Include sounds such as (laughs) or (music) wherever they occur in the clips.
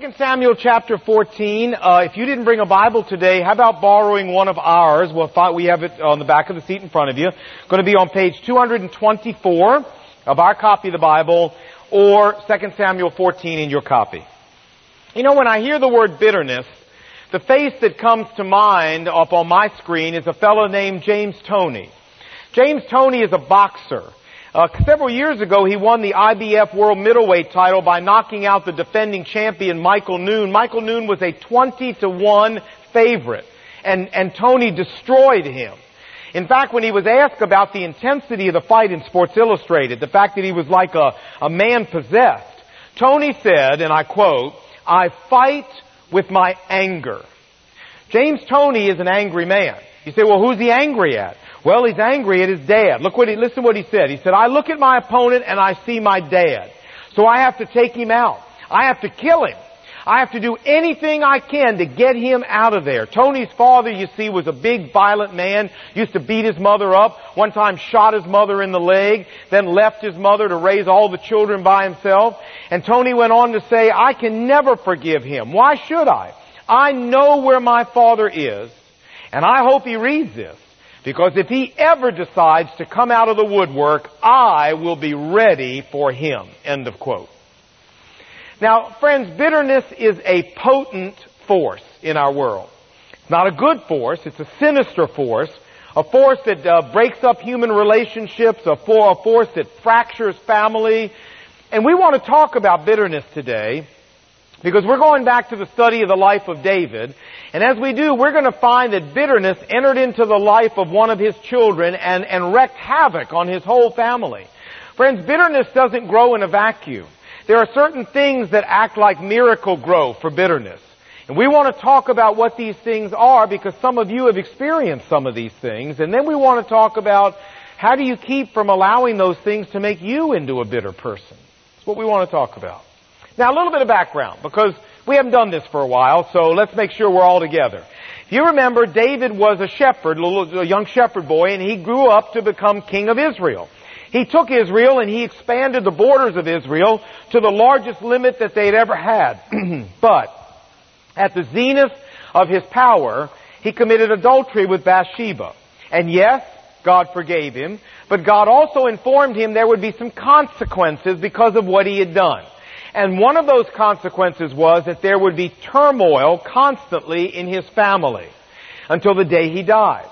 2 Samuel chapter 14. Uh, if you didn't bring a Bible today, how about borrowing one of ours? Well, we have it on the back of the seat in front of you. Going to be on page 224 of our copy of the Bible, or 2 Samuel 14 in your copy. You know, when I hear the word bitterness, the face that comes to mind up on my screen is a fellow named James Toney. James Toney is a boxer. Uh, several years ago, he won the IBF World Middleweight title by knocking out the defending champion Michael Nunn. Michael Nunn was a 20 to 1 favorite, and, and Toney destroyed him. In fact, when he was asked about the intensity of the fight in Sports Illustrated, the fact that he was like a, a man possessed, Toney said, and I quote, I fight with my anger. James Toney is an angry man. You say, well, who's he angry at? Well, he's angry at his dad. Look what he, listen what he said. He said, I look at my opponent and I see my dad. So I have to take him out. I have to kill him. I have to do anything I can to get him out of there. Toney's father, you see, was a big violent man, used to beat his mother up, one time shot his mother in the leg, then left his mother to raise all the children by himself. And Tony went on to say, I can never forgive him. Why should I? I know where my father is, and I hope he reads this. Because if he ever decides to come out of the woodwork, I will be ready for him. End of quote. Now, friends, bitterness is a potent force in our world. It's not a good force, it's a sinister force, a force that uh, breaks up human relationships, a, for, a force that fractures family. And we want to talk about bitterness today because we're going back to the study of the life of David, and as we do, we're going to find that bitterness entered into the life of one of his children and, and wreaked havoc on his whole family. Friends, bitterness doesn't grow in a vacuum. There are certain things that act like Miracle-Gro for bitterness. And we want to talk about what these things are because some of you have experienced some of these things. And then we want to talk about how do you keep from allowing those things to make you into a bitter person. That's what we want to talk about. Now a little bit of background because we haven't done this for a while, so let's make sure we're all together. If you remember, David was a shepherd, a young shepherd boy, and he grew up to become king of Israel. He took Israel and he expanded the borders of Israel to the largest limit that they'd ever had. (clears throat) but at the zenith of his power, he committed adultery with Bathsheba. And yes, God forgave him, but God also informed him there would be some consequences because of what he had done. And one of those consequences was that there would be turmoil constantly in his family until the day he died.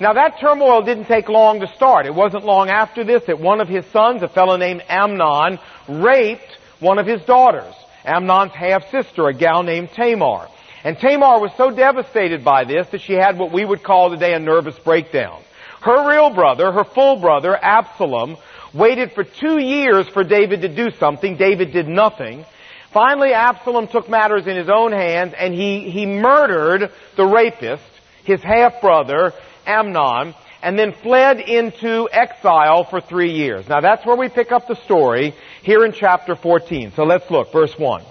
Now that turmoil didn't take long to start. It wasn't long after this that one of his sons, a fellow named Amnon, raped one of his daughters. Amnon's half-sister, a gal named Tamar. And Tamar was so devastated by this that she had what we would call today a nervous breakdown. Her real brother, her full brother, Absalom, waited for two years for David to do something. David did nothing. Finally, Absalom took matters in his own hands and he, he murdered the rapist, his half-brother, Amnon, and then fled into exile for three years. Now that's where we pick up the story here in chapter 14. So let's look, verse 1.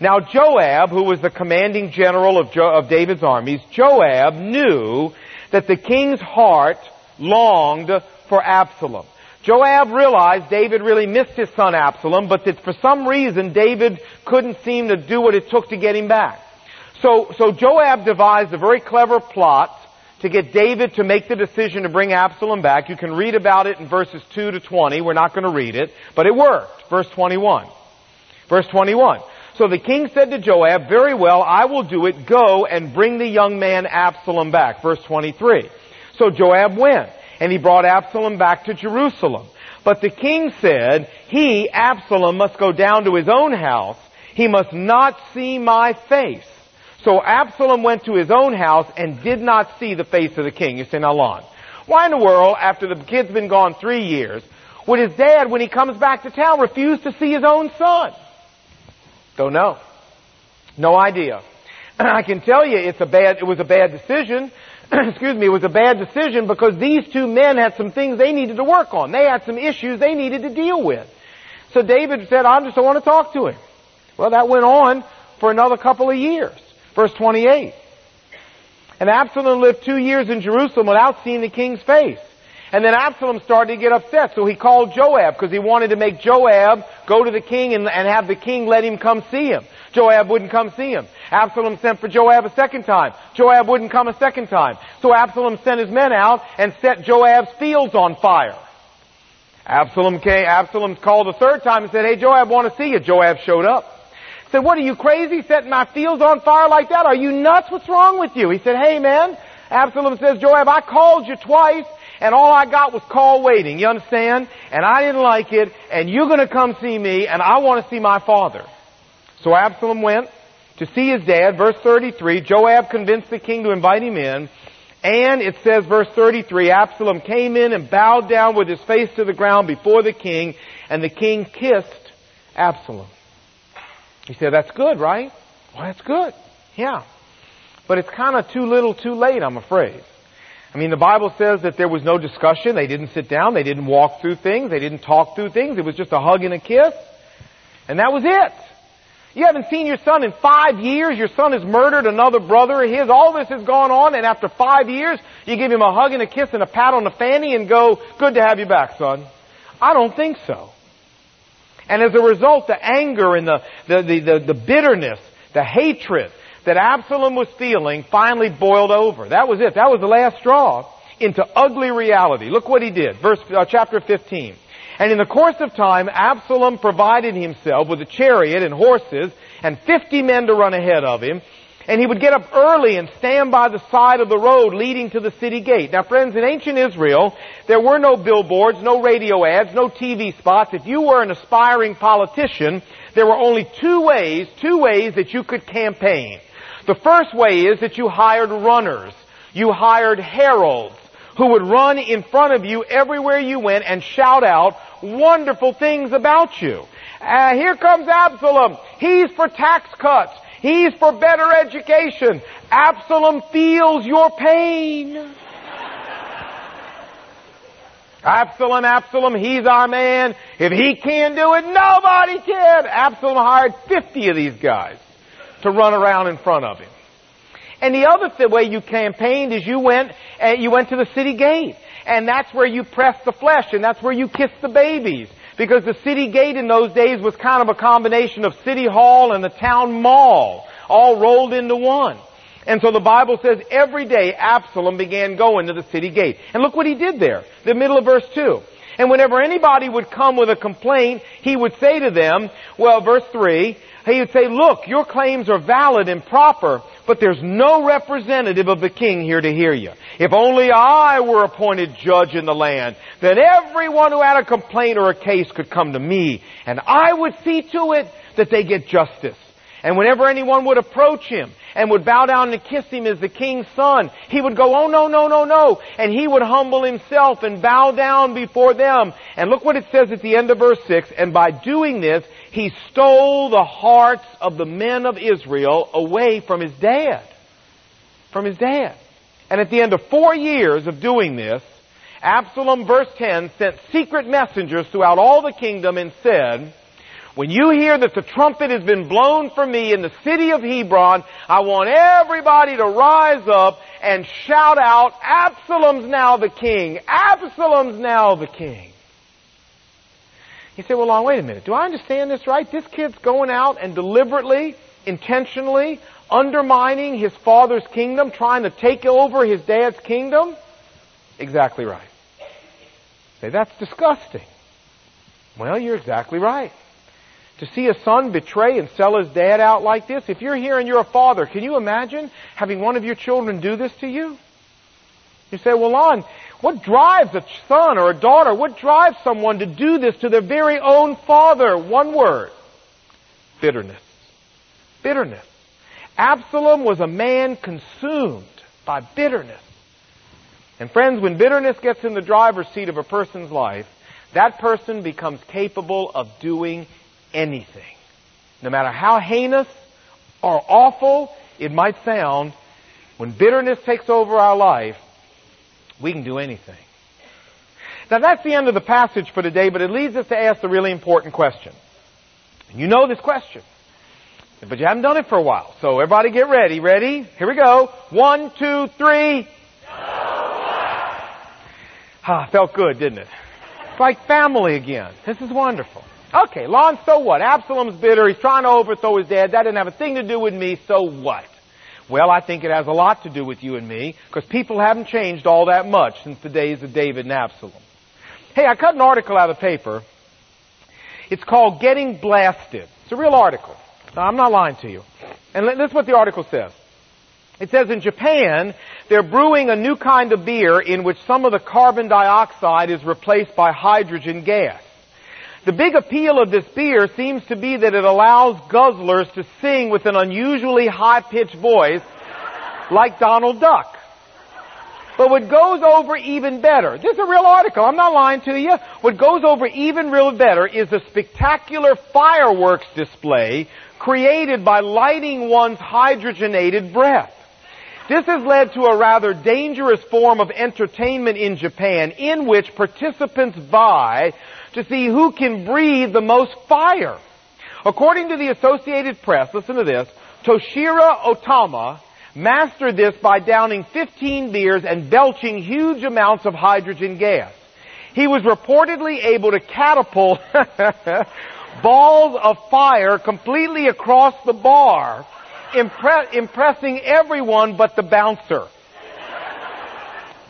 Now Joab, who was the commanding general of, jo- of David's armies, Joab knew that the king's heart longed for Absalom. Joab realized David really missed his son Absalom, but that for some reason David couldn't seem to do what it took to get him back. So, so Joab devised a very clever plot to get David to make the decision to bring Absalom back. You can read about it in verses 2 to 20. We're not going to read it, but it worked. Verse 21. Verse 21. So the king said to Joab, very well, I will do it. Go and bring the young man Absalom back. Verse 23. So Joab went and he brought Absalom back to Jerusalem. But the king said, he, Absalom, must go down to his own house. He must not see my face. So Absalom went to his own house and did not see the face of the king. You say, now Lon, why in the world, after the kid's been gone three years, would his dad, when he comes back to town, refuse to see his own son? Don't know. No idea. (clears throat) I can tell you it's a bad, it was a bad decision (clears throat) excuse me, it was a bad decision because these two men had some things they needed to work on. They had some issues they needed to deal with. So David said, I just don't want to talk to him. Well, that went on for another couple of years. Verse 28. And Absalom lived two years in Jerusalem without seeing the king's face. And then Absalom started to get upset, so he called Joab because he wanted to make Joab go to the king and, and have the king let him come see him. Joab wouldn't come see him. Absalom sent for Joab a second time. Joab wouldn't come a second time. So Absalom sent his men out and set Joab's fields on fire. Absalom came, Absalom called a third time and said, hey Joab, want to see you. Joab showed up. Said, what are you crazy setting my fields on fire like that? Are you nuts? What's wrong with you? He said, hey man, Absalom says, Joab, I called you twice and all I got was call waiting. You understand? And I didn't like it and you're gonna come see me and I want to see my father. So Absalom went to see his dad. Verse 33, Joab convinced the king to invite him in. And it says, verse 33, Absalom came in and bowed down with his face to the ground before the king, and the king kissed Absalom. He said, that's good, right? Well, that's good. Yeah. But it's kind of too little too late, I'm afraid. I mean, the Bible says that there was no discussion. They didn't sit down. They didn't walk through things. They didn't talk through things. It was just a hug and a kiss. And that was it. You haven't seen your son in five years. Your son has murdered another brother of his. All this has gone on, and after five years, you give him a hug and a kiss and a pat on the fanny and go, good to have you back, son. I don't think so. And as a result, the anger and the, the, the, the, the bitterness, the hatred that Absalom was feeling finally boiled over. That was it. That was the last straw into ugly reality. Look what he did. Verse, uh, chapter 15. And in the course of time, Absalom provided himself with a chariot and horses and 50 men to run ahead of him. And he would get up early and stand by the side of the road leading to the city gate. Now friends, in ancient Israel, there were no billboards, no radio ads, no TV spots. If you were an aspiring politician, there were only two ways, two ways that you could campaign. The first way is that you hired runners. You hired heralds who would run in front of you everywhere you went and shout out wonderful things about you. Uh, here comes Absalom. He's for tax cuts. He's for better education. Absalom feels your pain. Absalom, Absalom, he's our man. If he can't do it, nobody can. Absalom hired 50 of these guys to run around in front of him. And the other way you campaigned is you went, uh, you went to the city gate. And that's where you pressed the flesh and that's where you kissed the babies. Because the city gate in those days was kind of a combination of city hall and the town mall, all rolled into one. And so the Bible says every day Absalom began going to the city gate. And look what he did there, the middle of verse 2. And whenever anybody would come with a complaint, he would say to them, well, verse 3, he would say, look, your claims are valid and proper, but there's no representative of the king here to hear you. If only I were appointed judge in the land, then everyone who had a complaint or a case could come to me, and I would see to it that they get justice. And whenever anyone would approach him and would bow down and kiss him as the king's son, he would go, oh no, no, no, no. And he would humble himself and bow down before them. And look what it says at the end of verse 6. And by doing this, he stole the hearts of the men of Israel away from his dad. From his dad. And at the end of four years of doing this, Absalom, verse 10, sent secret messengers throughout all the kingdom and said, when you hear that the trumpet has been blown for me in the city of Hebron, I want everybody to rise up and shout out, Absalom's now the king! Absalom's now the king! You say, well, Lon, wait a minute. Do I understand this right? This kid's going out and deliberately, intentionally undermining his father's kingdom, trying to take over his dad's kingdom? Exactly right. Say, that's disgusting. Well, you're exactly right. To see a son betray and sell his dad out like this, if you're here and you're a father, can you imagine having one of your children do this to you? You say, well, Lon, what drives a son or a daughter? What drives someone to do this to their very own father? One word. Bitterness. Bitterness. Absalom was a man consumed by bitterness. And friends, when bitterness gets in the driver's seat of a person's life, that person becomes capable of doing anything. No matter how heinous or awful it might sound, when bitterness takes over our life, we can do anything. Now that's the end of the passage for today, but it leads us to ask the really important question. You know this question. But you haven't done it for a while. So everybody get ready. Ready? Here we go. One, two, three. Ah, felt good, didn't it? It's like family again. This is wonderful. Okay, Lon, so what? Absalom's bitter. He's trying to overthrow his dad. That didn't have a thing to do with me. So what? Well, I think it has a lot to do with you and me because people haven't changed all that much since the days of David and Absalom. Hey, I cut an article out of the paper. It's called Getting Blasted. It's a real article. Now, I'm not lying to you. And this is what the article says. It says in Japan, they're brewing a new kind of beer in which some of the carbon dioxide is replaced by hydrogen gas. The big appeal of this beer seems to be that it allows guzzlers to sing with an unusually high-pitched voice like Donald Duck. But what goes over even better, this is a real article, I'm not lying to you. What goes over even real better is a spectacular fireworks display created by lighting one's hydrogenated breath. This has led to a rather dangerous form of entertainment in Japan in which participants vie to see who can breathe the most fire. According to the Associated Press, listen to this, Toshiro Otama mastered this by downing 15 beers and belching huge amounts of hydrogen gas. He was reportedly able to catapult (laughs) balls of fire completely across the bar, impre- impressing everyone but the bouncer.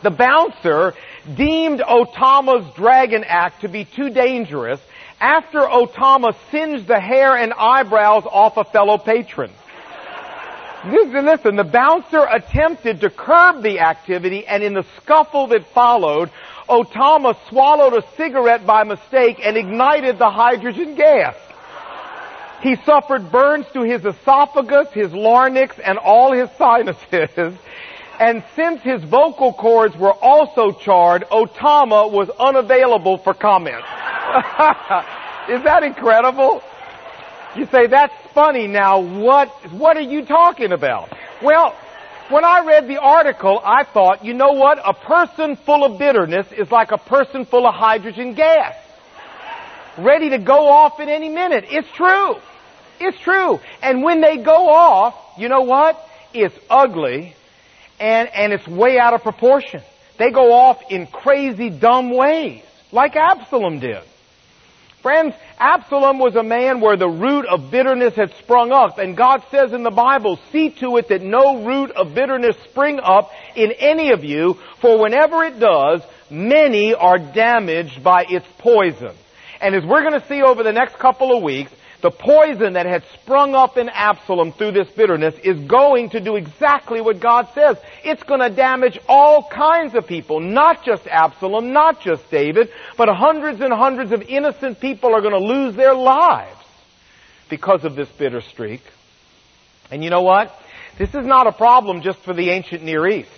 The bouncer deemed Otama's dragon act to be too dangerous after Otama singed the hair and eyebrows off a fellow patron. Listen, listen, the bouncer attempted to curb the activity and in the scuffle that followed, Otama swallowed a cigarette by mistake and ignited the hydrogen gas. He suffered burns to his esophagus, his larynx, and all his sinuses. And since his vocal cords were also charred, Otama was unavailable for comment. (laughs) Is that incredible? You say, that's funny now. What, what are you talking about? Well, when I read the article, I thought, you know what? A person full of bitterness is like a person full of hydrogen gas. Ready to go off at any minute. It's true. It's true. And when they go off, you know what? It's ugly and, and it's way out of proportion. They go off in crazy, dumb ways, like Absalom did. Friends, Absalom was a man where the root of bitterness had sprung up, and God says in the Bible, see to it that no root of bitterness spring up in any of you, for whenever it does, many are damaged by its poison. And as we're going to see over the next couple of weeks, the poison that had sprung up in Absalom through this bitterness is going to do exactly what God says. It's going to damage all kinds of people, not just Absalom, not just David, but hundreds and hundreds of innocent people are going to lose their lives because of this bitter streak. And you know what? This is not a problem just for the ancient Near East.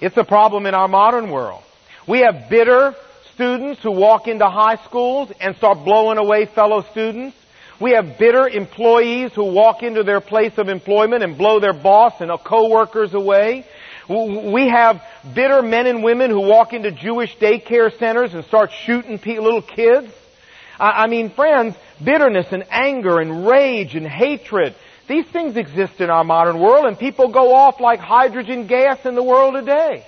It's a problem in our modern world. We have bitter students who walk into high schools and start blowing away fellow students. We have bitter employees who walk into their place of employment and blow their boss and co-workers away. We have bitter men and women who walk into Jewish daycare centers and start shooting little kids. I mean, friends, bitterness and anger and rage and hatred, these things exist in our modern world and people go off like hydrogen gas in the world today.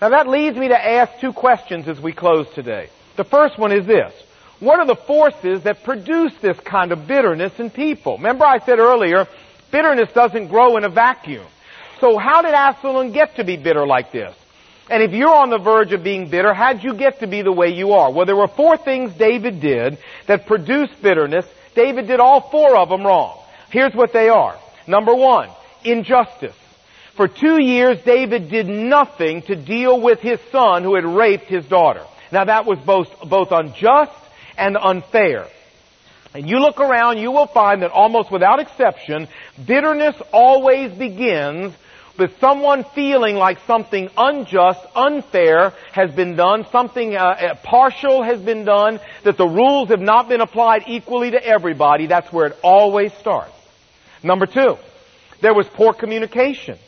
Now that leads me to ask two questions as we close today. The first one is this. What are the forces that produce this kind of bitterness in people? Remember I said earlier, bitterness doesn't grow in a vacuum. So how did Absalom get to be bitter like this? And if you're on the verge of being bitter, how'd you get to be the way you are? Well, there were four things David did that produced bitterness. David did all four of them wrong. Here's what they are. Number one, injustice. For two years, David did nothing to deal with his son who had raped his daughter. Now that was both, both unjust and unfair. And you look around, you will find that almost without exception, bitterness always begins with someone feeling like something unjust, unfair has been done, something uh, uh, partial has been done, that the rules have not been applied equally to everybody. That's where it always starts. Number two, there was poor communication.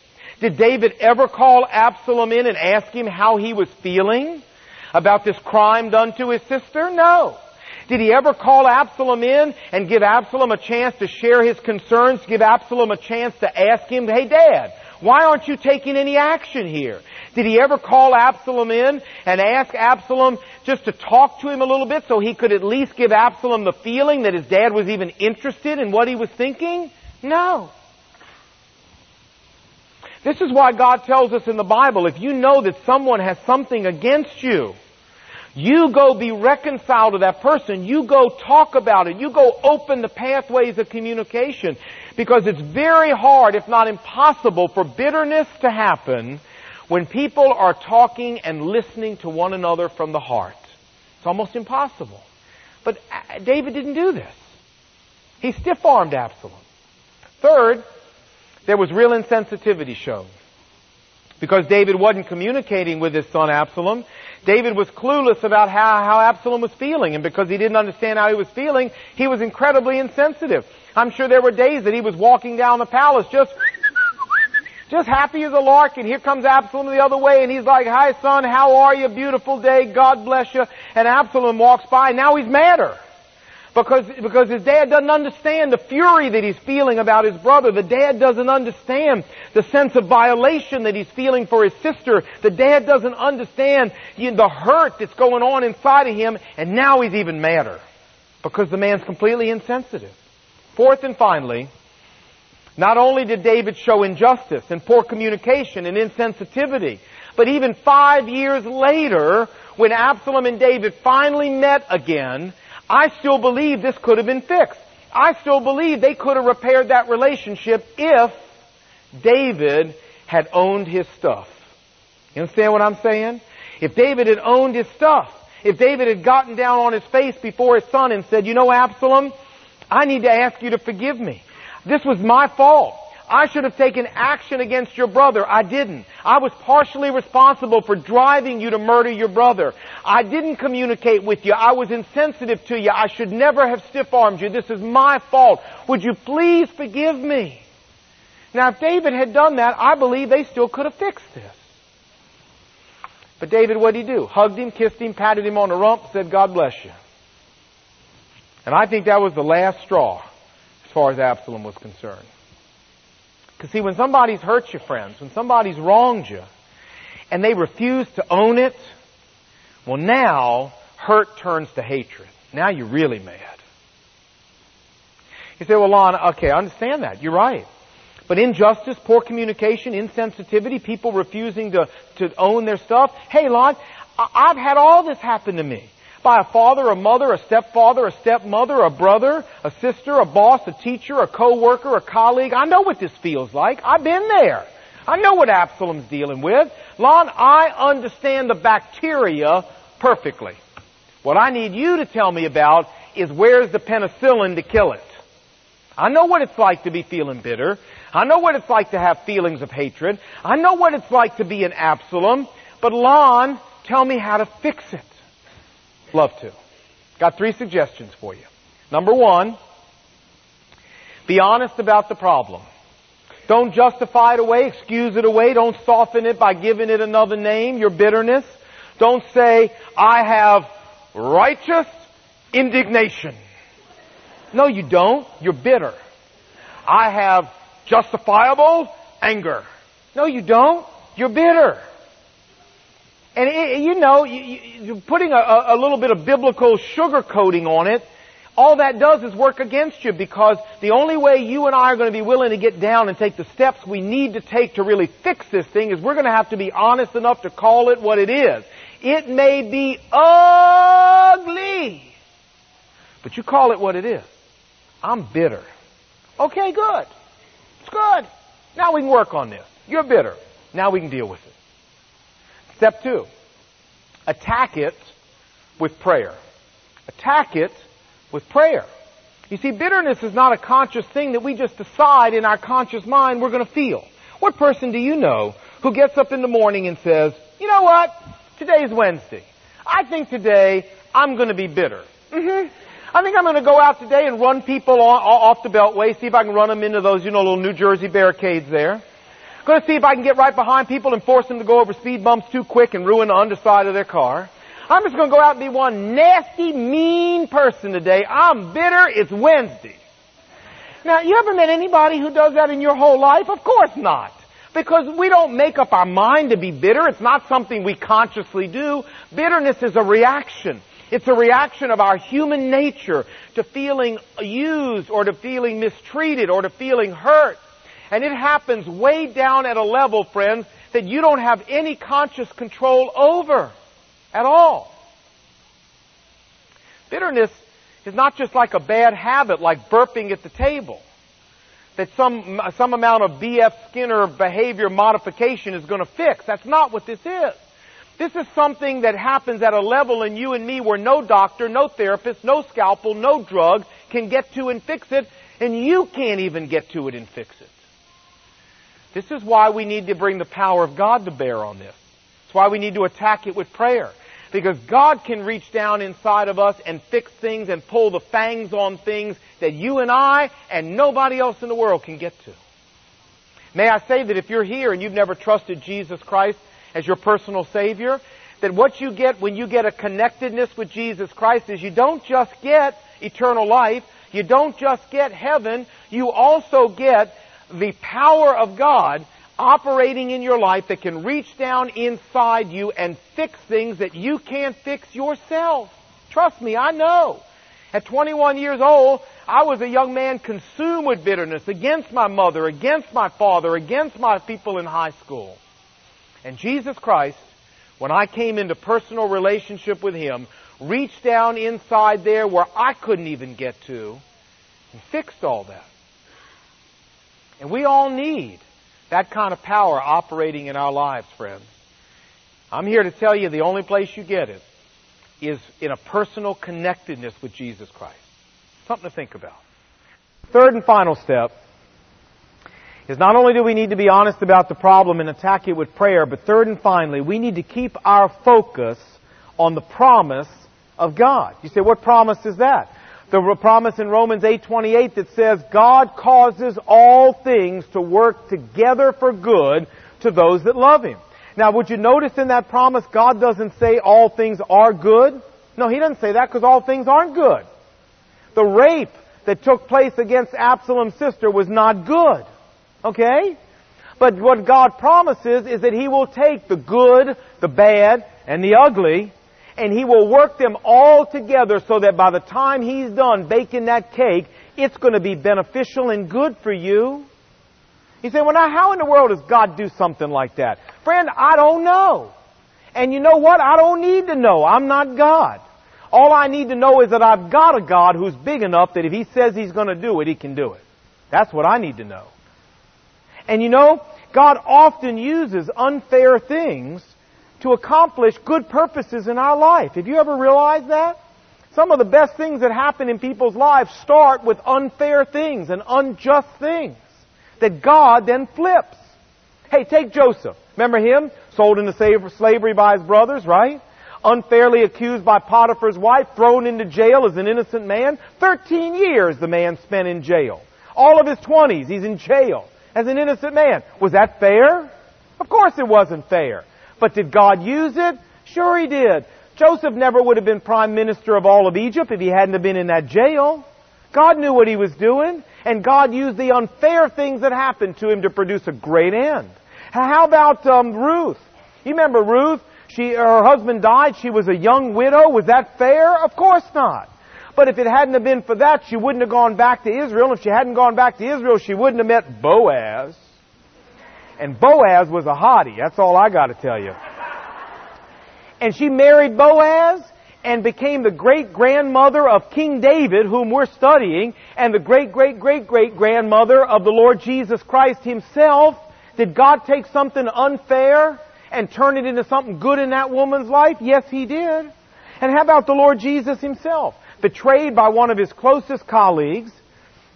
Did David ever call Absalom in and ask him how he was feeling about this crime done to his sister? No. Did he ever call Absalom in and give Absalom a chance to share his concerns, give Absalom a chance to ask him, hey dad, Why aren't you taking any action here? Did he ever call Absalom in and ask Absalom just to talk to him a little bit so he could at least give Absalom the feeling that his dad was even interested in what he was thinking? No. This is why God tells us in the Bible, if you know that someone has something against you, you go be reconciled to that person. You go talk about it. You go open the pathways of communication. Because it's very hard, if not impossible, for bitterness to happen when people are talking and listening to one another from the heart. It's almost impossible. But uh, David didn't do this. He stiff-armed Absalom. Third, there was real insensitivity shown. Because David wasn't communicating with his son Absalom, David was clueless about how, how Absalom was feeling, and because he didn't understand how he was feeling, he was incredibly insensitive. I'm sure there were days that he was walking down the palace just, just happy as a lark, and here comes Absalom the other way, and he's like, hi son, how are you? Beautiful day, God bless you. And Absalom walks by, now he's madder. Because, because his dad doesn't understand the fury that he's feeling about his brother. The dad doesn't understand the sense of violation that he's feeling for his sister. The dad doesn't understand the hurt that's going on inside of him. And now he's even madder. Because the man's completely insensitive. Fourth and finally, not only did David show injustice and poor communication and insensitivity, but even five years later, when Absalom and David finally met again, I still believe this could have been fixed. I still believe they could have repaired that relationship if David had owned his stuff. You understand what I'm saying? If David had owned his stuff, if David had gotten down on his face before his son and said, you know Absalom, I need to ask you to forgive me. This was my fault. I should have taken action against your brother. I didn't. I was partially responsible for driving you to murder your brother. I didn't communicate with you. I was insensitive to you. I should never have stiff-armed you. This is my fault. Would you please forgive me? Now, if David had done that, I believe they still could have fixed this. But David, what did he do? Hugged him, kissed him, patted him on the rump, said, God bless you. And I think that was the last straw as far as Absalom was concerned. Because see, when somebody's hurt you, friends, when somebody's wronged you, and they refuse to own it, well now, hurt turns to hatred. Now you're really mad. You say, well, Lon, okay, I understand that. You're right. But injustice, poor communication, insensitivity, people refusing to, to own their stuff. Hey, Lon, I've had all this happen to me by a father, a mother, a stepfather, a stepmother, a brother, a sister, a boss, a teacher, a coworker, a colleague. I know what this feels like. I've been there. I know what Absalom's dealing with. Lon, I understand the bacteria perfectly. What I need you to tell me about is where's the penicillin to kill it. I know what it's like to be feeling bitter. I know what it's like to have feelings of hatred. I know what it's like to be an Absalom. But Lon, tell me how to fix it. Love to. Got three suggestions for you. Number one, be honest about the problem. Don't justify it away, excuse it away. Don't soften it by giving it another name, your bitterness. Don't say, I have righteous indignation. No, you don't. You're bitter. I have justifiable anger. No, you don't. You're bitter. And it, you know, you, putting a, a little bit of biblical sugar coating on it, all that does is work against you because the only way you and I are going to be willing to get down and take the steps we need to take to really fix this thing is we're going to have to be honest enough to call it what it is. It may be ugly, but you call it what it is. I'm bitter. Okay, good. It's good. Now we can work on this. You're bitter. Now we can deal with it. Step two, attack it with prayer. Attack it with prayer. You see, bitterness is not a conscious thing that we just decide in our conscious mind we're going to feel. What person do you know who gets up in the morning and says, you know what? Today's Wednesday. I think today I'm going to be bitter. Mm-hmm. I think I'm going to go out today and run people off the beltway, see if I can run them into those, you know, little New Jersey barricades there. Going to see if I can get right behind people and force them to go over speed bumps too quick and ruin the underside of their car. I'm just going to go out and be one nasty, mean person today. I'm bitter. It's Wednesday. Now, you ever met anybody who does that in your whole life? Of course not. Because we don't make up our mind to be bitter. It's not something we consciously do. Bitterness is a reaction. It's a reaction of our human nature to feeling used or to feeling mistreated or to feeling hurt. And it happens way down at a level, friends, that you don't have any conscious control over at all. Bitterness is not just like a bad habit, like burping at the table. That some, some amount of B.F. Skinner behavior modification is going to fix. That's not what this is. This is something that happens at a level in you and me where no doctor, no therapist, no scalpel, no drug can get to and fix it, and you can't even get to it and fix it. This is why we need to bring the power of God to bear on this. It's why we need to attack it with prayer. Because God can reach down inside of us and fix things and pull the fangs on things that you and I and nobody else in the world can get to. May I say that if you're here and you've never trusted Jesus Christ as your personal Savior, that what you get when you get a connectedness with Jesus Christ is you don't just get eternal life, you don't just get heaven, you also get the power of God operating in your life that can reach down inside you and fix things that you can't fix yourself. Trust me, I know. At 21 years old, I was a young man consumed with bitterness against my mother, against my father, against my people in high school. And Jesus Christ, when I came into personal relationship with Him, reached down inside there where I couldn't even get to and fixed all that. And we all need that kind of power operating in our lives, friends. I'm here to tell you the only place you get it is in a personal connectedness with Jesus Christ. Something to think about. Third and final step is not only do we need to be honest about the problem and attack it with prayer, but third and finally, we need to keep our focus on the promise of God. You say, what promise is that? The promise in Romans 8:28 that says God causes all things to work together for good to those that love him. Now, would you notice in that promise God doesn't say all things are good? No, he doesn't say that because all things aren't good. The rape that took place against Absalom's sister was not good. Okay? But what God promises is that He will take the good, the bad, and the ugly, and He will work them all together so that by the time He's done baking that cake, it's going to be beneficial and good for you. He said, well now how in the world does God do something like that? Friend, I don't know. And you know what? I don't need to know. I'm not God. All I need to know is that I've got a God who's big enough that if He says He's going to do it, He can do it. That's what I need to know. And you know, God often uses unfair things to accomplish good purposes in our life. Have you ever realized that? Some of the best things that happen in people's lives start with unfair things and unjust things that God then flips. Hey, take Joseph. Remember him? Sold into slavery by his brothers, right? Unfairly accused by Potiphar's wife, thrown into jail as an innocent man. Thirteen years the man spent in jail. All of his twenties, he's in jail as an innocent man. Was that fair? Of course it wasn't fair. But did God use it? Sure he did. Joseph never would have been prime minister of all of Egypt if he hadn't have been in that jail. God knew what he was doing, and God used the unfair things that happened to him to produce a great end. How about um, Ruth? You remember Ruth? She, her husband died. She was a young widow. Was that fair? Of course not. But if it hadn't have been for that, she wouldn't have gone back to Israel. If she hadn't gone back to Israel, she wouldn't have met Boaz. And Boaz was a hottie. That's all I got to tell you. And she married Boaz and became the great grandmother of King David, whom we're studying, and the great great great great grandmother of the Lord Jesus Christ himself. Did God take something unfair and turn it into something good in that woman's life? Yes, he did. And how about the Lord Jesus himself? Betrayed by one of his closest colleagues,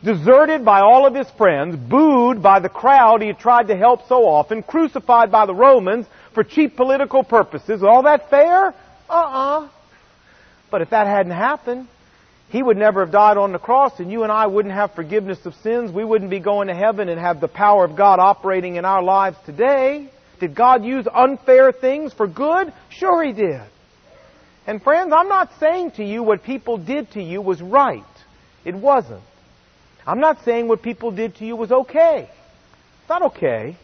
deserted by all of his friends, booed by the crowd he had tried to help so often, crucified by the Romans for cheap political purposes. All that fair? Uh-uh. But if that hadn't happened, he would never have died on the cross and you and I wouldn't have forgiveness of sins. We wouldn't be going to heaven and have the power of God operating in our lives today. Did God use unfair things for good? Sure He did. And friends, I'm not saying to you what people did to you was right. It wasn't. I'm not saying what people did to you was okay. It's not okay.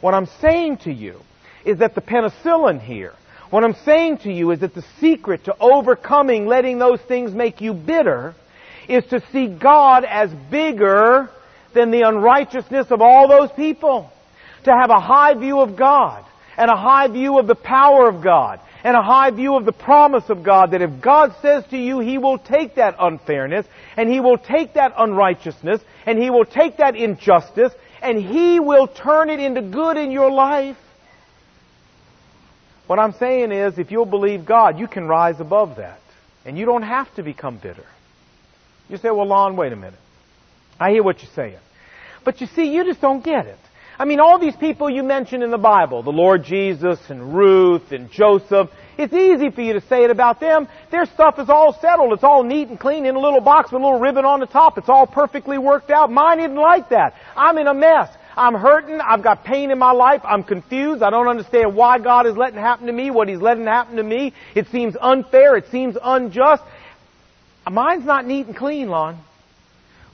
What I'm saying to you is that the penicillin here, what I'm saying to you is that the secret to overcoming letting those things make you bitter is to see God as bigger than the unrighteousness of all those people. To have a high view of God and a high view of the power of God and a high view of the promise of God that if God says to you, He will take that unfairness and He will take that unrighteousness and He will take that injustice and He will turn it into good in your life. What I'm saying is, if you'll believe God, you can rise above that. And you don't have to become bitter. You say, well, Lon, wait a minute. I hear what you're saying. But you see, you just don't get it. I mean, all these people you mentioned in the Bible, the Lord Jesus and Ruth and Joseph, it's easy for you to say it about them. Their stuff is all settled. It's all neat and clean in a little box with a little ribbon on the top. It's all perfectly worked out. Mine isn't like that. I'm in a mess. I'm hurting. I've got pain in my life. I'm confused. I don't understand why God is letting happen to me, what He's letting happen to me. It seems unfair. It seems unjust. Mine's not neat and clean, Lon.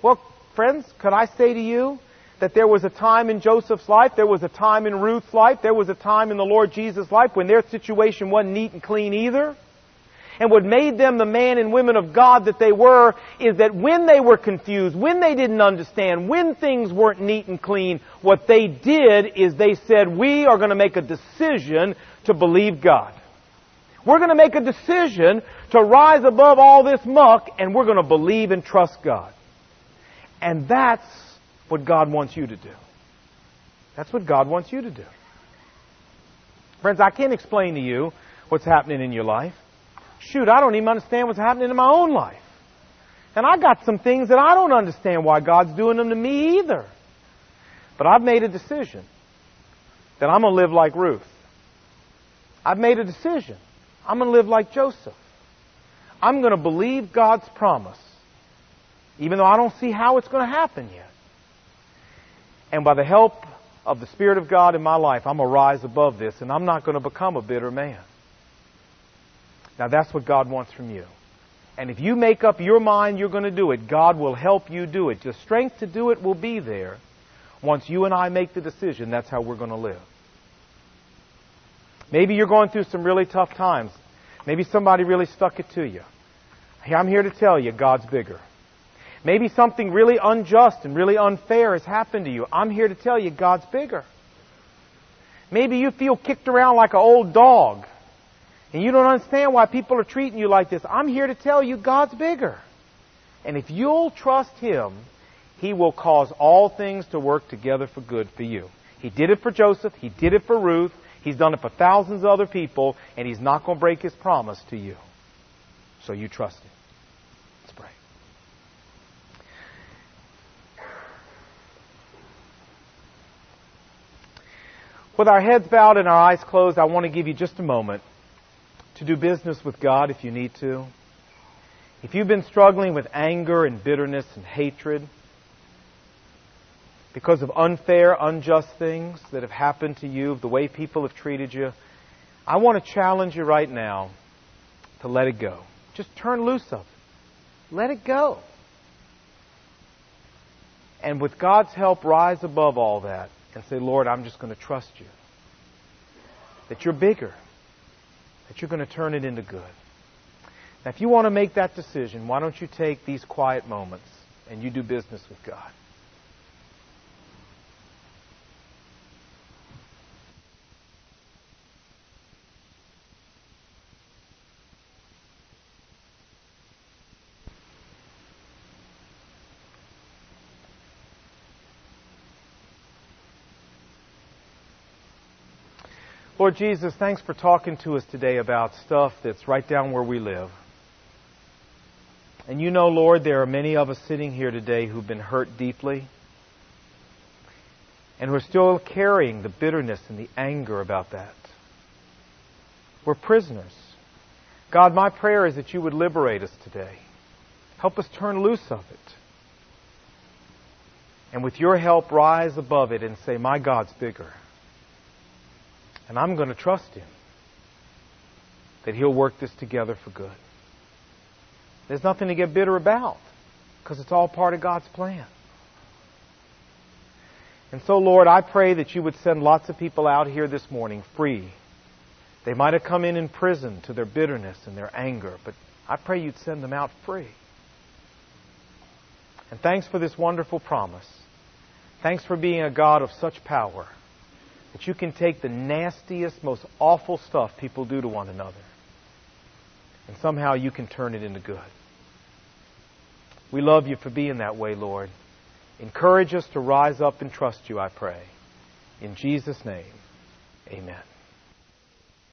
Well, friends, could I say to you that there was a time in Joseph's life, there was a time in Ruth's life, there was a time in the Lord Jesus' life when their situation wasn't neat and clean either? And what made them the man and women of God that they were is that when they were confused, when they didn't understand, when things weren't neat and clean, what they did is they said, we are going to make a decision to believe God. We're going to make a decision to rise above all this muck and we're going to believe and trust God. And that's what God wants you to do. That's what God wants you to do. Friends, I can't explain to you what's happening in your life. Shoot, I don't even understand what's happening in my own life. And I got some things that I don't understand why God's doing them to me either. But I've made a decision that I'm going to live like Ruth. I've made a decision. I'm going to live like Joseph. I'm going to believe God's promise, even though I don't see how it's going to happen yet. And by the help of the Spirit of God in my life, I'm going to rise above this, and I'm not going to become a bitter man. Now that's what God wants from you. And if you make up your mind you're going to do it, God will help you do it. The strength to do it will be there. Once you and I make the decision, that's how we're going to live. Maybe you're going through some really tough times. Maybe somebody really stuck it to you. I'm here to tell you, God's bigger. Maybe something really unjust and really unfair has happened to you. I'm here to tell you, God's bigger. Maybe you feel kicked around like an old dog and you don't understand why people are treating you like this, I'm here to tell you God's bigger. And if you'll trust Him, He will cause all things to work together for good for you. He did it for Joseph. He did it for Ruth. He's done it for thousands of other people, and He's not going to break His promise to you. So you trust Him. With our heads bowed and our eyes closed, I want to give you just a moment to do business with God if you need to. If you've been struggling with anger and bitterness and hatred because of unfair, unjust things that have happened to you, the way people have treated you, I want to challenge you right now to let it go. Just turn loose of it. Let it go. And with God's help, rise above all that and say, Lord, I'm just going to trust you. That you're bigger that you're going to turn it into good. Now, if you want to make that decision, why don't you take these quiet moments and you do business with God? Lord Jesus, thanks for talking to us today about stuff that's right down where we live. And you know, Lord, there are many of us sitting here today who've been hurt deeply and we're still carrying the bitterness and the anger about that. We're prisoners. God, my prayer is that you would liberate us today. Help us turn loose of it. And with your help, rise above it and say, My God's bigger. And I'm going to trust Him that He'll work this together for good. There's nothing to get bitter about because it's all part of God's plan. And so, Lord, I pray that you would send lots of people out here this morning free. They might have come in in prison to their bitterness and their anger, but I pray you'd send them out free. And thanks for this wonderful promise. Thanks for being a God of such power that you can take the nastiest, most awful stuff people do to one another, and somehow you can turn it into good. We love you for being that way, Lord. Encourage us to rise up and trust you, I pray. In Jesus' name, amen.